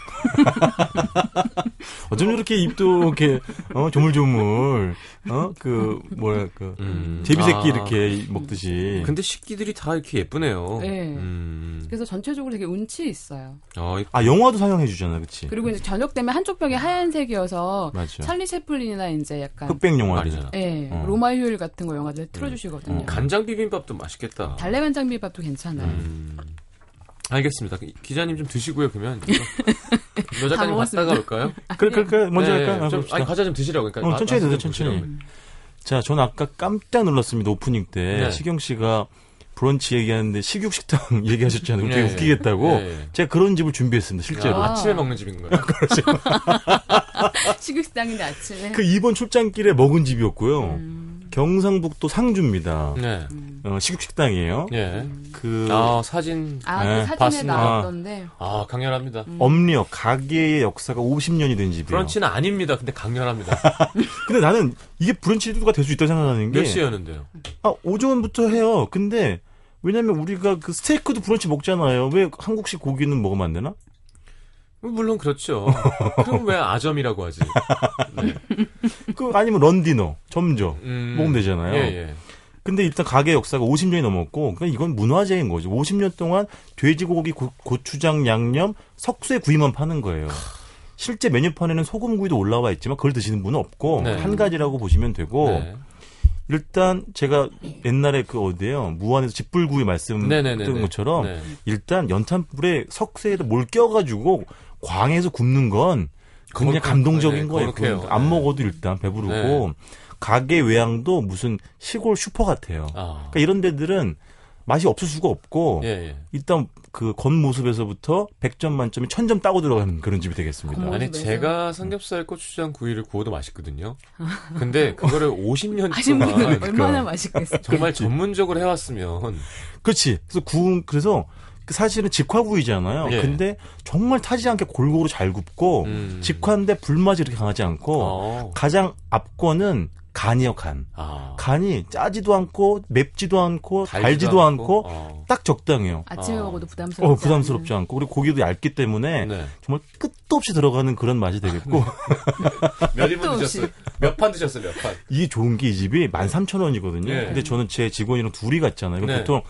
어쩜 이렇게 입도 이렇게 어 조물조물 어그 뭐야 그 음. 제비새끼 아. 이렇게 먹듯이 근데 식기들이 다 이렇게 예쁘네요. 네. 음. 그래서 전체적으로 되게 운치 있어요. 어, 이- 아 영화도 상영해 주잖아, 그치? 그리고 이제 저녁 되면 한쪽 벽이 하얀색이어서 맞죠. 찰리 채플린이나 이제 약간 흑백 영화들. 말이잖아. 예, 어. 로마 휴일 같은 거 영화들 틀어주시거든요. 어. 간장 비빔밥도 맛있겠다. 달래 간장 비빔밥도 괜찮아요. 음. 알겠습니다. 기- 기자님 좀 드시고요, 그러면. 여 작가님 먹었습니다. 갔다가 올까요? 그래, 그래, 그래. 먼저 네, 할까요? 아, 좀. 아니, 과자 좀 드시라고. 그러니까 어, 마- 천천히 말씀 드세요, 좀 천천히. 보시라고. 자, 저는 아까 깜짝 놀랐습니다. 오프닝 때. 네. 시경 씨가 브런치 얘기하는데 식육식당 얘기하셨잖아요. 되게 네. 웃기겠다고. 네. 제가 그런 집을 준비했습니다, 실제로. 아, 아. 아침에 먹는 집인 거예요. 식육식당인데 아침에. 그 이번 출장길에 먹은 집이었고요. 음. 경상북도 상주입니다. 네. 어, 식육식당이에요. 예. 그 아, 사진. 아, 네, 그 사진에 봤습니다. 나왔던데. 아, 강렬합니다. 엄리역 가게의 역사가 50년이 된 집이에요. 브런치는 아닙니다. 근데 강렬합니다. 근데 나는 이게 브런치가 될 수 있다고 생각하는 게 몇 시였는데요? 아, 오전부터 해요. 근데 왜냐면 우리가 그 스테이크도 브런치 먹잖아요. 왜 한국식 고기는 먹으면 안 되나? 물론 그렇죠. 그럼 왜 아점이라고 하지? 네. 그 아니면 런디너, 점저 음, 먹으면 되잖아요. 예, 예. 근데 일단 가게 역사가 50년이 넘었고, 그러니까 이건 문화재인 거죠. 50년 동안 돼지고기, 고, 고추장, 양념, 석쇠 구이만 파는 거예요. 실제 메뉴판에는 소금구이도 올라와 있지만 그걸 드시는 분은 없고 네. 한 가지라고 보시면 되고 네. 일단 제가 옛날에 그 어디에요 무안에서 집불구이. 말씀드린 것처럼 네. 일단 연탄불에 석쇠에다 뭘 껴가지고 광에서 굽는 건 굉장히 거룩한- 감동적인 네, 거예요. 거룩해요. 안 네. 먹어도 일단 배부르고 네. 가게 외양도 무슨 시골 슈퍼 같아요. 아. 그러니까 이런 데들은 맛이 없을 수가 없고 예, 예. 일단 그 겉모습에서부터 100점 만점에 1000점 따고 들어가는 그런 집이 되겠습니다. 겉모습. 아니. 제가 삼겹살 고추장 구이를 구워도 맛있거든요. 근데 그거를 50년 하신 분은 동안 얼마나 맛있겠어. 정말 전문적으로 해왔으면 그렇지. 그래서 구운 그래서 그 사실은 직화구이잖아요. 예. 근데 정말 타지 않게 골고루 잘 굽고 음. 직화인데 불맛이 이렇게 강하지 않고 어. 가장 앞권은 간이요 간. 아. 간이 짜지도 않고 맵지도 않고 달지도, 달지도 않고, 어. 딱 적당해요. 아침에 어. 먹어도 부담스럽지 어. 부담스럽지 않고 그리고 고기도 얇기 때문에 네. 정말 끝도 없이 들어가는 그런 맛이 되겠고 몇 인분 드셨어요? 몇 판 드셨어요? 몇 판? 이게 좋은 게 이 집이 13,000원이거든요. 네. 근데 저는 제 직원이랑 둘이 갔잖아요. 네. 보통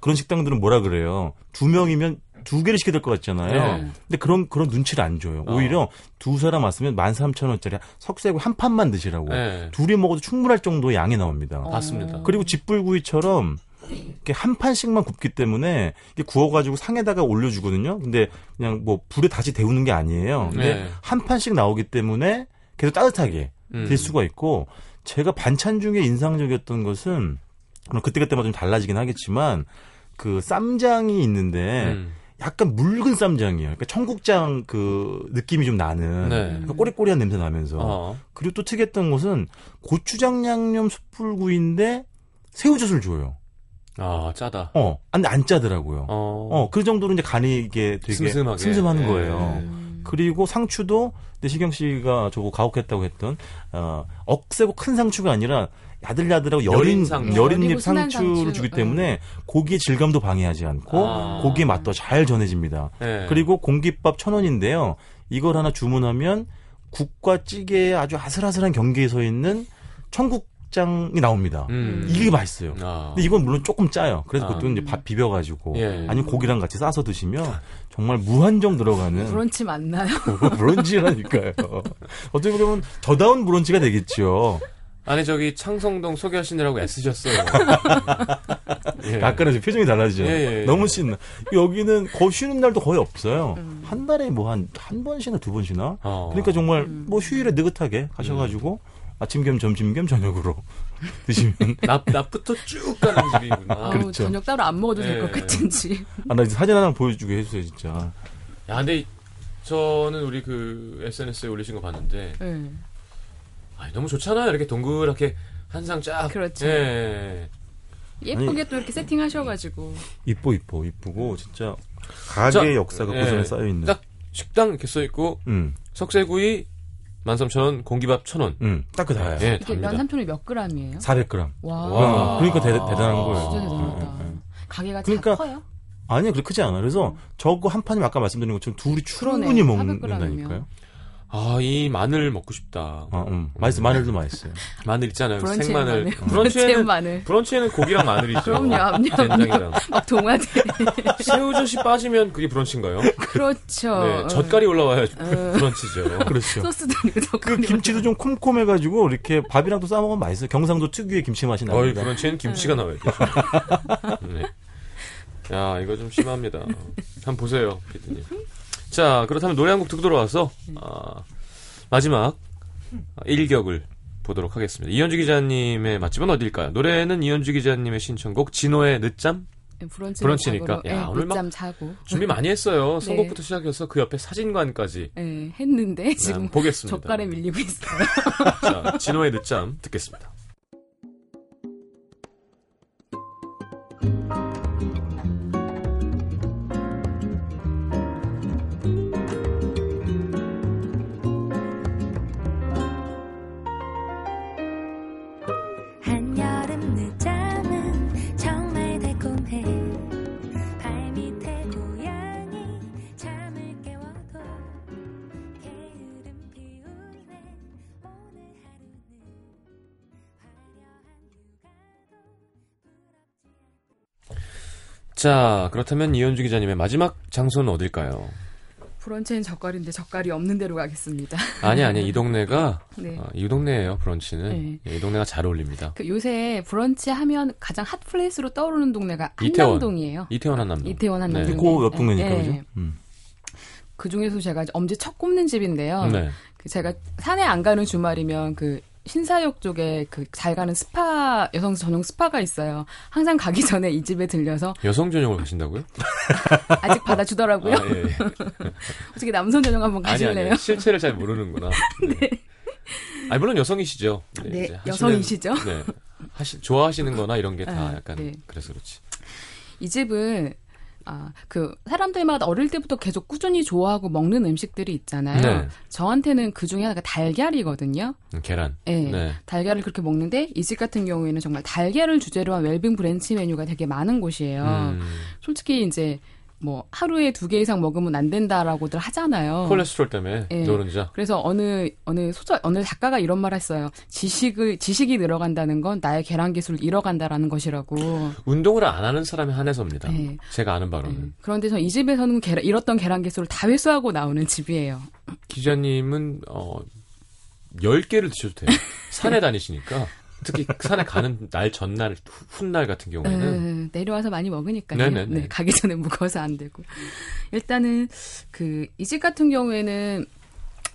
그런 식당들은 뭐라 그래요? 두 명이면 두 개를 시켜야 될 것 같잖아요. 네. 근데 그런 그런 눈치를 안 줘요. 어. 오히려 두 사람 왔으면 13,000원짜리 석쇠구 한 판만 드시라고. 네. 둘이 먹어도 충분할 정도의 양이 나옵니다. 어. 봤습니다. 그리고 집불구이처럼 이렇게 한 판씩만 굽기 때문에 이게 구워가지고 상에다가 올려주거든요. 근데 그냥 뭐 불에 다시 데우는 게 아니에요. 근데 네. 한 판씩 나오기 때문에 계속 따뜻하게 음. 될 수가 있고 제가 반찬 중에 인상적이었던 것은 물론 그때그때마다 좀 달라지긴 하겠지만 그 쌈장이 있는데 음. 약간 묽은 쌈장이에요. 그러니까 청국장 그 느낌이 좀 나는 네. 그러니까 꼬리꼬리한 냄새 나면서 어. 그리고 또 특이했던 것은 고추장 양념 숯불구이인데 새우젓을 줘요. 아, 짜다. 어, 근데 안 짜더라고요. 어. 어, 그 정도로 이제 간이 이게 되게 슴슴하게. 슴슴한 네. 거예요. 음. 그리고 상추도 근데 시경 씨가 저거 가혹했다고 했던 어, 억세고 큰 상추가 아니라 야들야들하고 여린 여린 상추. 여린 여리고 잎 순한 상추를 상추. 주기 때문에 고기의 질감도 방해하지 않고 아. 고기의 맛도 잘 전해집니다. 네. 그리고 공깃밥 천 원인데요. 이걸 하나 주문하면 국과 찌개에 아주 아슬아슬한 경계에 서 있는 청국장이 나옵니다. 음. 이게 맛있어요. 아. 근데 이건 물론 조금 짜요. 그래서 아. 보통 이제 밥 비벼가지고 예. 아니면 고기랑 같이 싸서 드시면 정말 무한정 들어가는 브런치 맞나요? 브런치라니까요. 어떻게 보면 저다운 브런치가 되겠죠. 아니 저기 창성동 소개하시느라고 애쓰셨어요. 예. 약간의 좀 표정이 달라지죠. 예, 예, 예. 너무 신나. 여기는 거의 쉬는 날도 거의 없어요. 음. 한 달에 뭐 한 한번 쉬나 두번 쉬나. 어. 그러니까 정말 음. 뭐 휴일에 느긋하게 가셔가지고 아침 겸 점심 겸 저녁으로 드시면 납 납부터 쭉 가는 집이구나. 아우, 그렇죠. 저녁 따로 안 먹어도 될것 예. 같은 집. 아나 이제 사진 하나 보여주게 해주세요 진짜. 야, 근데 저는 우리 그 SNS에 올리신 거 봤는데 네. 아, 너무 좋잖아요. 이렇게 동그랗게 한 상 쫙. 그렇죠. 예. 예쁘게 또 이렇게 세팅하셔가지고. 이뻐 이뻐 이쁘고 진짜 가게 자, 역사가 예. 고스란히 쌓여 있는. 딱 식당 이렇게 써 있고 음, 석쇠구이 13,000원, 공기밥 1,000원. 음, 딱 그 다예요. 예, 이게 답니다. 면삼촌이 몇 그램이에요? 400g. 와. 와. 그러니까 대, 대단한 거예요. 진짜 대단하다. 어. 가게가 그러니까 다 커요? 아니요, 그렇게 크지 않아. 그래서 저거 한 판이면 아까 말씀드린 것처럼 둘이. 충분히 400g 이면. 먹는다니까요. 아, 이 마늘 먹고 싶다. 아, 음. 맛있어. 마늘도 맛있어요. 마늘 있잖아요. 브런치에 생마늘. 마늘. 브런치에 브런치에는 마늘. 브런치에는 고기랑 마늘이죠. 그럼요, 압력. 된장이랑. 막 동화돼. 새우젓이 빠지면 그게 브런치인가요? 그렇죠. 네, 젓갈이 올라와야 어. 브런치죠. 그렇죠. 소스도 아니고 그 젓갈이 김치도 좀 콤콤해가지고 이렇게 밥이랑 또 싸먹으면 맛있어요. 경상도 특유의 김치 맛이 어이, 납니다. 브런치에는 김치가 나와야 돼. 네. 야, 이거 좀 심합니다. 한번 보세요, 피디님. 자, 그렇다면 노래 한 곡 듣고 돌아와서, 아, 마지막 1격을 보도록 하겠습니다. 이현주 기자님의 맛집은 어딜까요? 노래는 이현주 기자님의 신청곡, 진호의 늦잠? 브런치 브런치니까. 야, 야, 오늘 막 자고 준비 많이 했어요. 네. 선곡부터 시작해서 그 옆에 사진관까지. 예, 했는데 지금 한번 보겠습니다. 젓갈에 밀리고 있어요. 자, 진호의 늦잠 듣겠습니다. 자, 그렇다면 이현주 기자님의 마지막 장소는 어딜까요? 브런치는 젓갈인데 젓갈이 없는 데로 가겠습니다. 아니, 아니, 이 동네가, 네. 아, 이 동네예요 브런치는. 네. 예, 이 동네가 잘 어울립니다. 그 요새 브런치 하면 가장 hot place로 떠오르는 동네가 이태원. 한남동이에요. 이태원 한남동. 이태원 한남동. 네. 그옆 동네니까 네. 그죠? 음. 그 중에서 제가 엄지 척 꼽는 집인데요. 네. 그 제가 산에 안 가는 주말이면 그 신사역 쪽에 그 잘 가는 스파 여성 전용 스파가 있어요. 항상 가기 전에 이 집에 들려서 여성 전용을 가신다고요? 아직 받아주더라고요. 아, 예. 어떻게 남성 전용 한번 아니, 가실래요? 아니, 실체를 잘 모르는구나. 네. 아니, 물론 여성이시죠. 네, 이제 하시는- 여성이시죠. 네. 하시, 좋아하시는 거나 이런 게다 아, 약간, 네. 그래서 그렇지. 이 집은 아, 그 사람들마다 어릴 때부터 계속 꾸준히 좋아하고 먹는 음식들이 있잖아요. 네. 저한테는 그 중에 하나가 달걀이거든요. 음, 계란. 네. 네. 달걀을 그렇게 먹는데 이 집 같은 경우에는 정말 달걀을 주제로 한 웰빙 브런치 메뉴가 되게 많은 곳이에요. 음, 솔직히 이제 뭐 하루에 두 개 이상 먹으면 안 된다라고들 하잖아요. 콜레스테롤 때문에 예. 노른자. 그래서 어느 어느 소설 어느 작가가 이런 말 했어요. 지식을 지식이 늘어간다는 건 나의 계란 기술을 잃어간다라는 것이라고. 운동을 안 하는 사람이 한해서입니다. 네. 제가 아는 바로는. 네. 그런데 저이 집에서는 계란, 잃었던 계란 기술을 다 회수하고 나오는 집이에요. 기자님은 어 10개를 드셔도 돼요. 산에 다니시니까 특히 산에 가는 날 전날 후- 훗날 같은 경우에는 에, 내려와서 많이 먹으니까요. 네네네. 네, 가기 전에 무거워서 안 되고. 일단은 그 이 집 같은 경우에는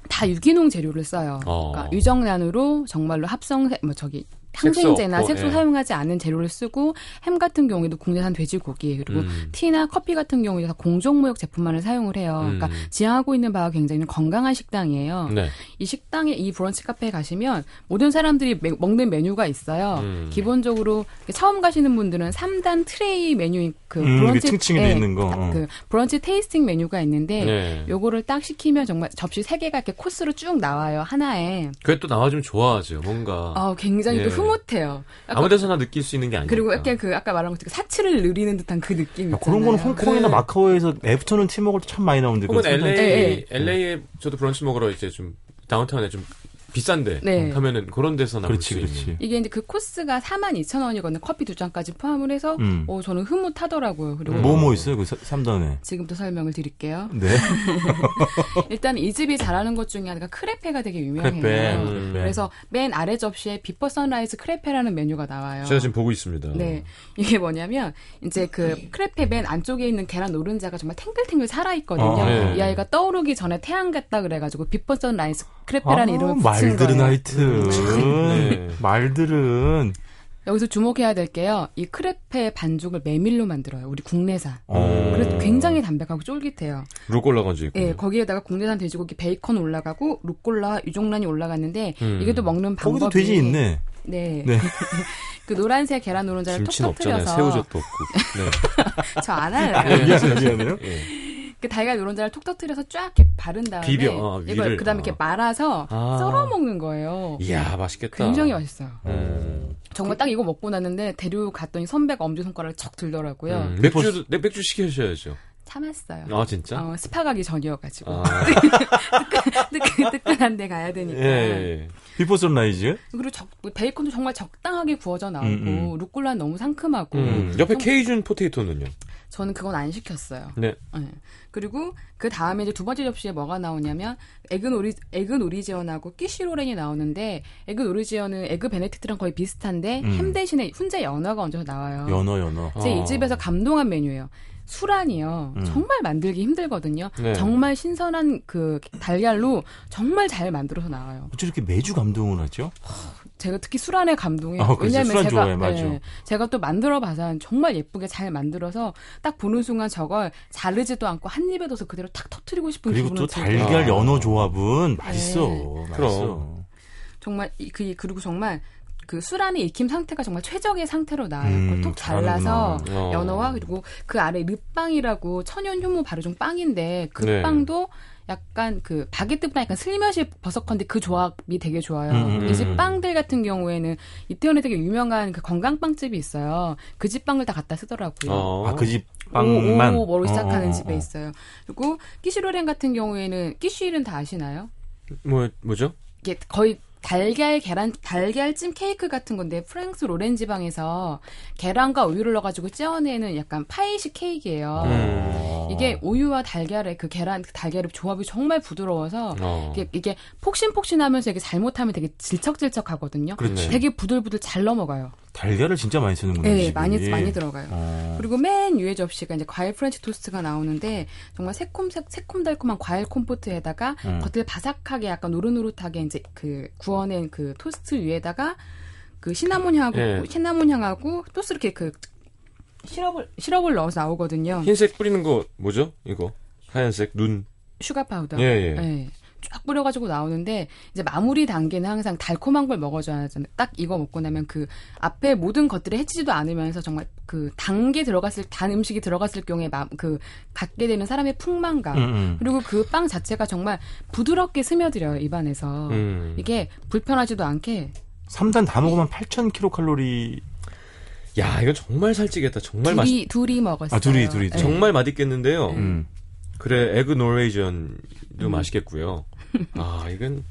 다 유기농 재료를 써요. 어. 그러니까 유정란으로 정말로 합성 뭐 저기 항생제나 없고, 색소 예. 사용하지 않은 재료를 쓰고 햄 같은 경우에도 국내산 돼지고기 그리고 음. 티나 커피 같은 경우에 다 공정무역 제품만을 사용을 해요. 그러니까 음. 지향하고 있는 바가 굉장히 건강한 식당이에요. 네. 이 식당에 이 브런치 카페에 가시면 모든 사람들이 메- 먹는 메뉴가 있어요. 음. 기본적으로 처음 가시는 분들은 3단 트레이 메뉴인 그 음, 브런치 층층이 돼 예, 있는 거. 어. 그 브런치 tasting 메뉴가 있는데 네. 요거를 딱 시키면 정말 접시 세 개가 이렇게 코스로 쭉 나와요 하나에. 그게 또 나와 주면 좋아하죠. 뭔가 아 굉장히 예. 또 흐뭇해요. 약간 아무 데서나 느낄 수 있는 게 아니니까. 그리고 약간 그 아까 말한 것처럼 사치를 누리는 듯한 그 느낌 야, 있잖아요. 그런 거는 홍콩이나 그래. 마카오에서 애프터눈 티 먹을 때 참 많이 나오는데 혹은 LA. LA에 저도 브런치 먹으러 이제 좀 다운타운에 좀 비싼데 네. 하면은 그런 데서나 그렇지 그렇지. 있는. 이게 이제 그 코스가 42,000원이거든요. 커피 두 잔까지 포함을 해서 음. 어 저는 흐뭇하더라고요. 그리고 음. 뭐뭐 있어요 그 3단에? 지금부터 설명을 드릴게요. 네. 일단 이 집이 잘하는 것 중에 하나가 크레페가 되게 유명해요. 크레페. 음. 크레페. 그래서 맨 아래 접시에 Before Sunrise 크레페라는 메뉴가 나와요. 제가 지금 보고 있습니다. 네. 이게 뭐냐면, 이제 그 크레페 맨 안쪽에 있는 계란 노른자가 정말 탱글탱글 살아 있거든요. 아, 네. 이 아이가 떠오르기 전에 태양 같다 그래 가지고 Before Sunrise 크레페라는 아, 이름을 붙인 말들은. 하여튼 네. 말들은 여기서 주목해야 될 게요. 이 크레페 반죽을 메밀로 만들어요. 우리 국내산. 어. 그래서 굉장히 담백하고 쫄깃해요. 루꼴라 얹어져 있고. 예, 거기에다가 국내산 돼지고기 베이컨 올라가고 루꼴라, 유정란이 올라갔는데 음. 이게 또 먹는 방법이 거기도 돼지 있네. 네. 네. 그 노란색 계란 노른자를 톡톡 없잖아요. 터뜨려서 새우젓도 없고. 저안 할래요. 네. 미안해요, 미안해요. 예. 그 달걀 노른자를 톡톡 터뜨려서 쫙 이렇게 바른 다음에 비벼, 어, 이걸 그다음에 어. 이렇게 말아서 아. 썰어 먹는 거예요. 이야 맛있겠다. 굉장히 맛있어요. 음. 정말 딱 이거 먹고 났는데 데리고 갔더니 선배가 엄지 손가락을 척 들더라고요. 음. 맥주 네, 맥주 시켜주셔야죠. 참았어요. 아 진짜? 어, 스파 가기 전이어가지고 아. 뜨끈, 뜨끈한 데 가야 되니까. 예. Before Sunrise. 그리고 적, 베이컨도 정말 적당하게 구워져 나오고 음, 음. 루꼴라는 너무 상큼하고 음. 옆에 Cajun potato는요? 저는 그건 안 시켰어요. 네. 네. 그리고 그 다음에 이제 두 번째 접시에 뭐가 나오냐면 egg Norwe egg Norwegian하고 quiche Lorraine이 나오는데 egg Norwegian은 egg Benedict랑 거의 비슷한데 음. 햄 대신에 훈제 연어가 얹어서 나와요. 연어 연어. 제 어. 이 집에서 감동한 메뉴예요. 수란이요. 음. 정말 만들기 힘들거든요. 네. 정말 신선한 그 달걀로 정말 잘 만들어서 나와요. 어째 이렇게 매주 감동을 하죠? 제가 특히 수란에 감동해요. 아, 그렇죠. 왜냐면 수란 제가. 예, 제가 또 만들어 봐서 정말 예쁘게 잘 만들어서 딱 보는 순간 저걸 자르지도 않고 한 입에 넣어서 그대로 탁 터트리고 싶은 그리고 또. 달걀 아. 연어 조합은 맛있어. 네. 맛있어. 정말 이- 그 그리고 정말 그 수란의 익힘 상태가 정말 최적의 상태로 나와요. 음, 그걸 톡 잘라서. 어. 연어와 그리고 그 아래 르빵이라고 천연 효모 발효종 빵인데 그 네. 빵도 약간 그 바게트보다 약간 슬며시 버섯컨데 그 조합이 되게 좋아요. 음, 음, 이집 음. 빵들 같은 경우에는 이태원에 되게 유명한 그 건강빵집이 있어요. 그 집 빵을 다 갖다 쓰더라고요. 어. 아 그 집 빵만 오, 오로 시작하는 어, 어, 집에 어. 있어요. 그리고 끼시로렌 같은 경우에는 끼쉬일은 다 아시나요? 뭐 뭐죠? 이게 거의 달걀 계란 달걀찜 케이크 같은 건데 프랑스 로렌 지방에서 계란과 우유를 넣어가지고 찌어내는 약간 파이식 케이크예요. 음. 이게 우유와 달걀의 그 계란 그 달걀의 조합이 정말 부드러워서 어. 이게, 이게 폭신폭신하면서 이게 잘못하면 되게 질척질척하거든요. 그렇지. 되게 부들부들 잘 넘어가요. 달걀을 진짜 많이 쓰는구나. 네, 이 집이. 많이 많이 들어가요. 어. 그리고 맨 위에 접시가 이제 과일 프렌치 토스트가 나오는데 정말 새콤 새콤달콤한 과일 compote에다가 음. 겉을 바삭하게 약간 노릇노릇하게 이제 그 구워낸 그 토스트 위에다가 그 시나몬 향하고 예. 시나몬 향하고 토스 이렇게 그 시럽을 시럽을 넣어서 나오거든요. 흰색 뿌리는 거 뭐죠? 이거 하얀색 눈. sugar powder. 예, 예. 네. 쫙 뿌려가지고 나오는데 이제 마무리 단계는 항상 달콤한 걸 먹어줘야 하잖아요. 딱 이거 먹고 나면 그 앞에 모든 것들이 해치지도 않으면서 정말 그단게 들어갔을 단 음식이 들어갔을 경우에 마, 그 갖게 되는 사람의 풍만감 음, 음. 그리고 그 빵 자체가 정말 부드럽게 스며들어요 입안에서 음. 이게 불편하지도 않게 3단 다 먹으면 8,000kcal. 야, 이거 정말 살찌겠다. 정말 맛. 둘이 둘이 먹었어요. 아, 둘이, 둘이, 네. 정말 맛있겠는데요. 음. 그래, egg Norwegian도 맛있겠고요. 아, 이건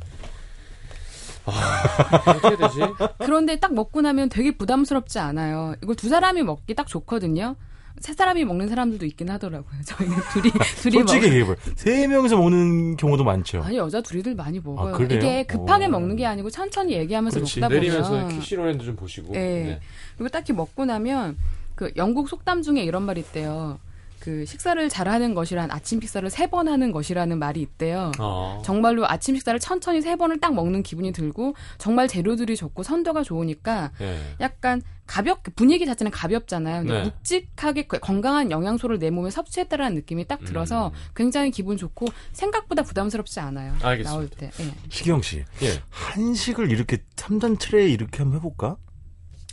아, 어떻게 되지? 그런데 딱 먹고 나면 되게 부담스럽지 않아요. 이걸 두 사람이 먹기 딱 좋거든요. 세 사람이 먹는 사람들도 있긴 하더라고요. 저희는 둘이 둘이 먹. 솔직히 얘기해봐요. 세 명이서 먹는 경우도 많죠. 아니 여자 둘이들 많이 먹어요. 아, 그래요? 이게 급하게 오. 먹는 게 아니고 천천히 얘기하면서 그렇지. 먹다 내리면서 보면. quiche Lorraine도 좀 보시고. 예. 네. 그리고 딱히 먹고 나면 그 영국 속담 중에 이런 말이 있대요. 그 식사를 잘하는 것이란 아침 식사를 세 번 하는 것이라는 말이 있대요. 아. 정말로 아침 식사를 천천히 세 번을 딱 먹는 기분이 들고 정말 재료들이 좋고 선도가 좋으니까 예. 약간 가볍 분위기 자체는 가볍잖아요. 근데 네. 묵직하게 그 건강한 영양소를 내 몸에 섭취했다라는 느낌이 딱 들어서 음. 굉장히 기분 좋고 생각보다 부담스럽지 않아요. 알겠습니다. 나올 때. 예. 시경 씨, 예. 한식을 이렇게 3단 트레이 이렇게 한번 해볼까?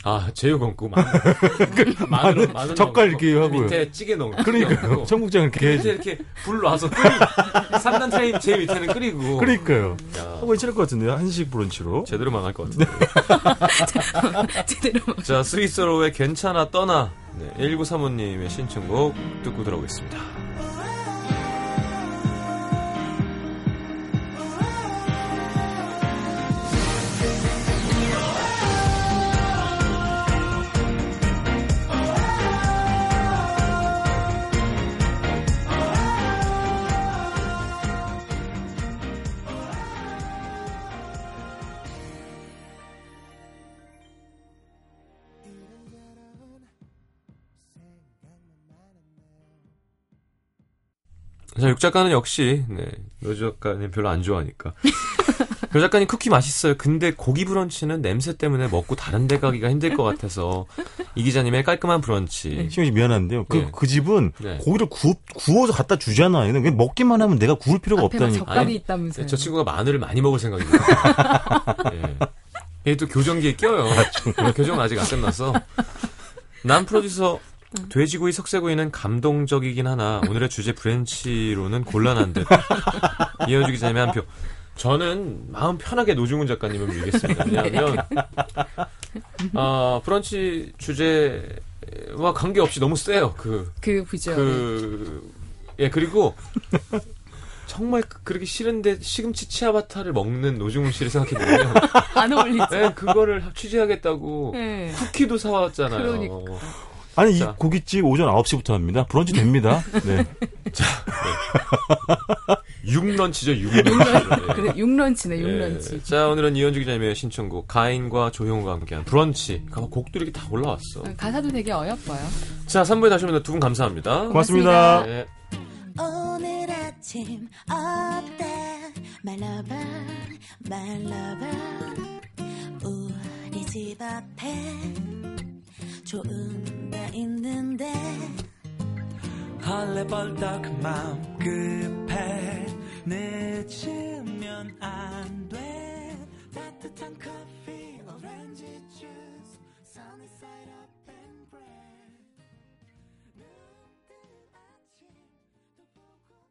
아, 제육 얹고 마늘. 마늘, 마늘 젓갈 이렇게 하고요. 밑에 찌개 넣고. 그러니까요. 청국장 이렇게 밑에 해야지. 이렇게 불 놔서 끓이. 3단 트레이 제일 밑에는 끓이고. 그러니까요. 야, 하고 괜찮을 것 같은데요. 한식 브런치로. 제대로 망할 것 같은데. 제대로 먹- 자, 스위스로의 괜찮아 떠나. 네, 1935님의 신청곡 듣고 들어오겠습니다. 자, 육 작가는 역시, 네, 노 작가는 별로 안 좋아하니까. 그 작가님 쿠키 맛있어요. 근데 고기 브런치는 냄새 때문에 먹고 다른 데 가기가 힘들 것 같아서 이 기자님의 깔끔한 브런치. 시경 씨 미안한데요. 그, 네. 그 집은 네. 고기를 구, 구워서 갖다 주잖아요. 그냥 먹기만 하면 내가 구울 필요가 없다니까. 젓갈이 아니, 있다면서요. 저 친구가 마늘을 많이 먹을 생각입니다. 예. 이게 또 교정기에 껴요. 교정은 아직 안 끝났어. 남 프로듀서 돼지고기 석쇠구이는 감동적이긴 하나 오늘의 주제 브런치로는 곤란한 듯. 이현주 기자님의 한 표. 저는 마음 편하게 노중훈 작가님을 밀겠습니다. 왜냐하면 아 브런치 주제와 관계없이 너무 세요. 그그 부죠. 그, 예, 그리고, 정말 그- 그렇게 싫은데 시금치 치아바타를 먹는 노중훈 씨를 생각해보면, 안 어울리죠. 예, 그거를 취재하겠다고 네. 쿠키도 사왔잖아요. 그러니까. 아니 이 자. 고깃집 오전 9시부터 합니다. 브런치 됩니다. 네. 육런치죠, 육런치. 그래, 육런치네, 예. 육런치. 자, 오늘은 이현주 기자님의 신청곡 가인과 조용호가 함께한 브런치. 가만 곡들이 이렇게 다 올라왔어. 가사도 되게 어여뻐요. 자, 3부에 다시 오면 두 분 감사합니다. 고맙습니다. 네. 오늘 아침 어때 My lover My lover 우리 집 앞에 좋은 데 있는데? 헐레벌떡 마음 급해. 늦으면 안 돼. 따뜻한 커피